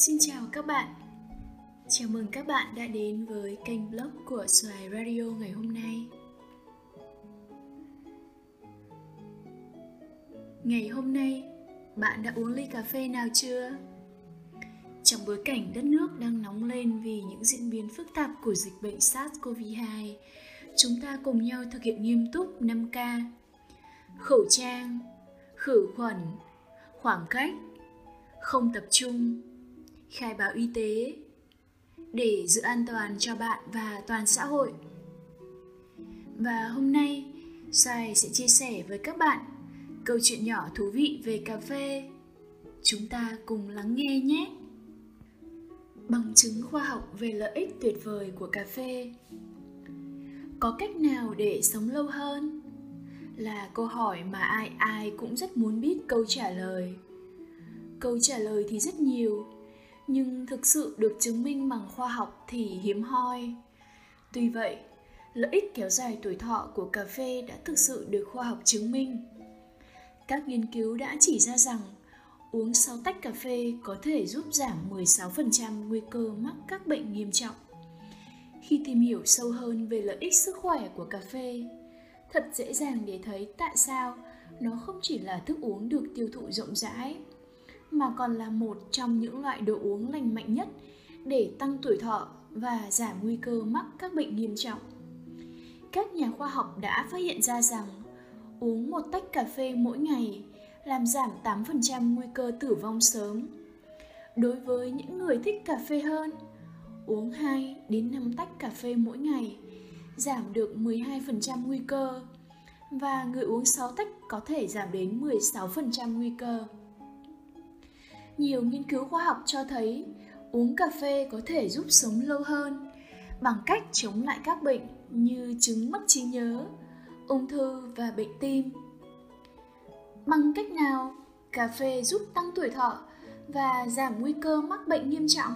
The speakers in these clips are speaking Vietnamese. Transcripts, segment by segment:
Xin chào các bạn Chào mừng các bạn đã đến với kênh blog của Xoài Radio ngày hôm nay Ngày hôm nay, bạn đã uống ly cà phê nào chưa? Trong bối cảnh đất nước đang nóng lên vì những diễn biến phức tạp của dịch bệnh SARS-CoV-2, chúng ta cùng nhau thực hiện nghiêm túc 5K. Khẩu trang, khử khuẩn, khoảng cách, không tập trung, khai báo y tế để giữ an toàn cho bạn và toàn xã hội. Và hôm nay, Sai sẽ chia sẻ với các bạn câu chuyện nhỏ thú vị về cà phê. Chúng ta cùng lắng nghe nhé. Bằng chứng khoa học về lợi ích tuyệt vời của cà phê. Có cách nào để sống lâu hơn? Là câu hỏi mà ai ai cũng rất muốn biết câu trả lời. Câu trả lời thì rất nhiều, nhưng thực sự được chứng minh bằng khoa học thì hiếm hoi. Tuy vậy, lợi ích kéo dài tuổi thọ của cà phê đã thực sự được khoa học chứng minh. Các nghiên cứu đã chỉ ra rằng uống 6 tách cà phê có thể giúp giảm 16% nguy cơ mắc các bệnh nghiêm trọng. Khi tìm hiểu sâu hơn về lợi ích sức khỏe của cà phê, thật dễ dàng để thấy tại sao nó không chỉ là thức uống được tiêu thụ rộng rãi mà còn là một trong những loại đồ uống lành mạnh nhất để tăng tuổi thọ và giảm nguy cơ mắc các bệnh nghiêm trọng. Các nhà khoa học đã phát hiện ra rằng uống một tách cà phê mỗi ngày làm giảm 8% nguy cơ tử vong sớm. Đối với những người thích cà phê hơn, uống 2 đến 5 tách cà phê mỗi ngày giảm được 12% nguy cơ và người uống 6 tách có thể giảm đến 16% nguy cơ. Nhiều nghiên cứu khoa học cho thấy uống cà phê có thể giúp sống lâu hơn bằng cách chống lại các bệnh như chứng mất trí nhớ, ung thư và bệnh tim. Bằng cách nào cà phê giúp tăng tuổi thọ và giảm nguy cơ mắc bệnh nghiêm trọng?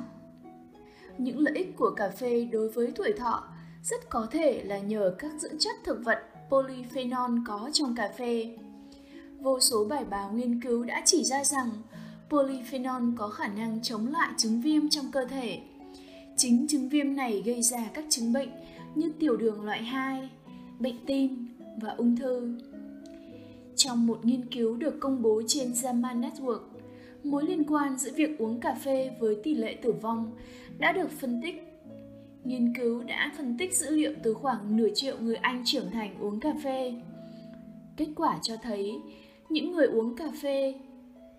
Những lợi ích của cà phê đối với tuổi thọ rất có thể là nhờ các dưỡng chất thực vật polyphenol có trong cà phê. Vô số bài báo nghiên cứu đã chỉ ra rằng polyphenol có khả năng chống lại chứng viêm trong cơ thể. Chính chứng viêm này gây ra các chứng bệnh như tiểu đường loại 2, bệnh tim và ung thư. Trong một nghiên cứu được công bố trên JAMA Network, mối liên quan giữa việc uống cà phê với tỷ lệ tử vong đã được phân tích. Nghiên cứu đã phân tích dữ liệu từ khoảng nửa triệu người Anh trưởng thành uống cà phê. Kết quả cho thấy những người uống cà phê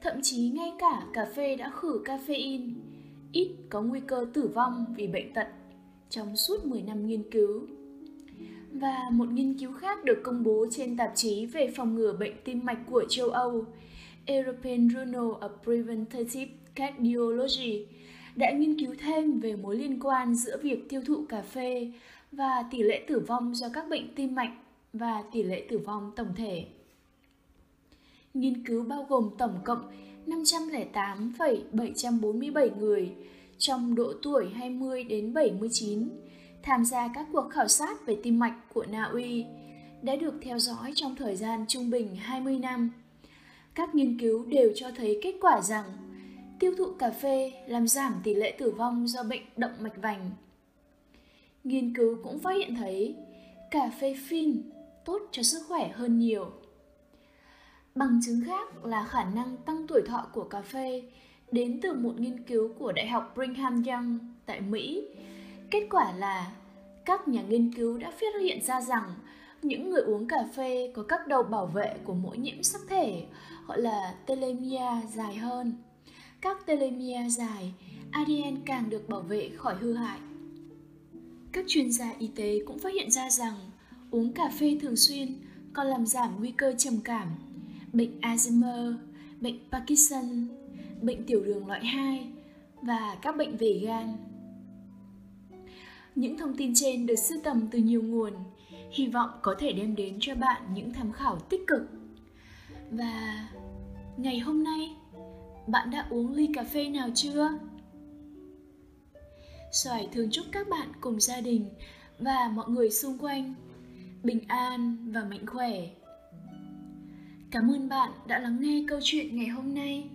thậm chí ngay cả cà phê đã khử caffeine, ít có nguy cơ tử vong vì bệnh tật trong suốt 10 năm nghiên cứu. Và một nghiên cứu khác được công bố trên tạp chí về phòng ngừa bệnh tim mạch của châu Âu, European Journal of Preventive Cardiology, đã nghiên cứu thêm về mối liên quan giữa việc tiêu thụ cà phê và tỷ lệ tử vong do các bệnh tim mạch và tỷ lệ tử vong tổng thể. Nghiên cứu bao gồm tổng cộng 508,747 người trong độ tuổi 20 đến 79 tham gia các cuộc khảo sát về tim mạch của Na Uy đã được theo dõi trong thời gian trung bình 20 năm. Các nghiên cứu đều cho thấy kết quả rằng tiêu thụ cà phê làm giảm tỷ lệ tử vong do bệnh động mạch vành. Nghiên cứu cũng phát hiện thấy cà phê phin tốt cho sức khỏe hơn nhiều Bằng chứng khác là khả năng tăng tuổi thọ của cà phê đến từ một nghiên cứu của Đại học Brigham Young tại Mỹ. Kết quả là các nhà nghiên cứu đã phát hiện ra rằng những người uống cà phê có các đầu bảo vệ của mỗi nhiễm sắc thể gọi là telomere dài hơn. Các telomere dài, ADN càng được bảo vệ khỏi hư hại. Các chuyên gia y tế cũng phát hiện ra rằng uống cà phê thường xuyên còn làm giảm nguy cơ trầm cảm bệnh Alzheimer, bệnh Parkinson, bệnh tiểu đường loại 2 và các bệnh về gan. Những thông tin trên được sưu tầm từ nhiều nguồn, hy vọng có thể đem đến cho bạn những tham khảo tích cực. Và ngày hôm nay, bạn đã uống ly cà phê nào chưa? Xoài thường chúc các bạn cùng gia đình và mọi người xung quanh bình an và mạnh khỏe Cảm ơn bạn đã lắng nghe câu chuyện ngày hôm nay.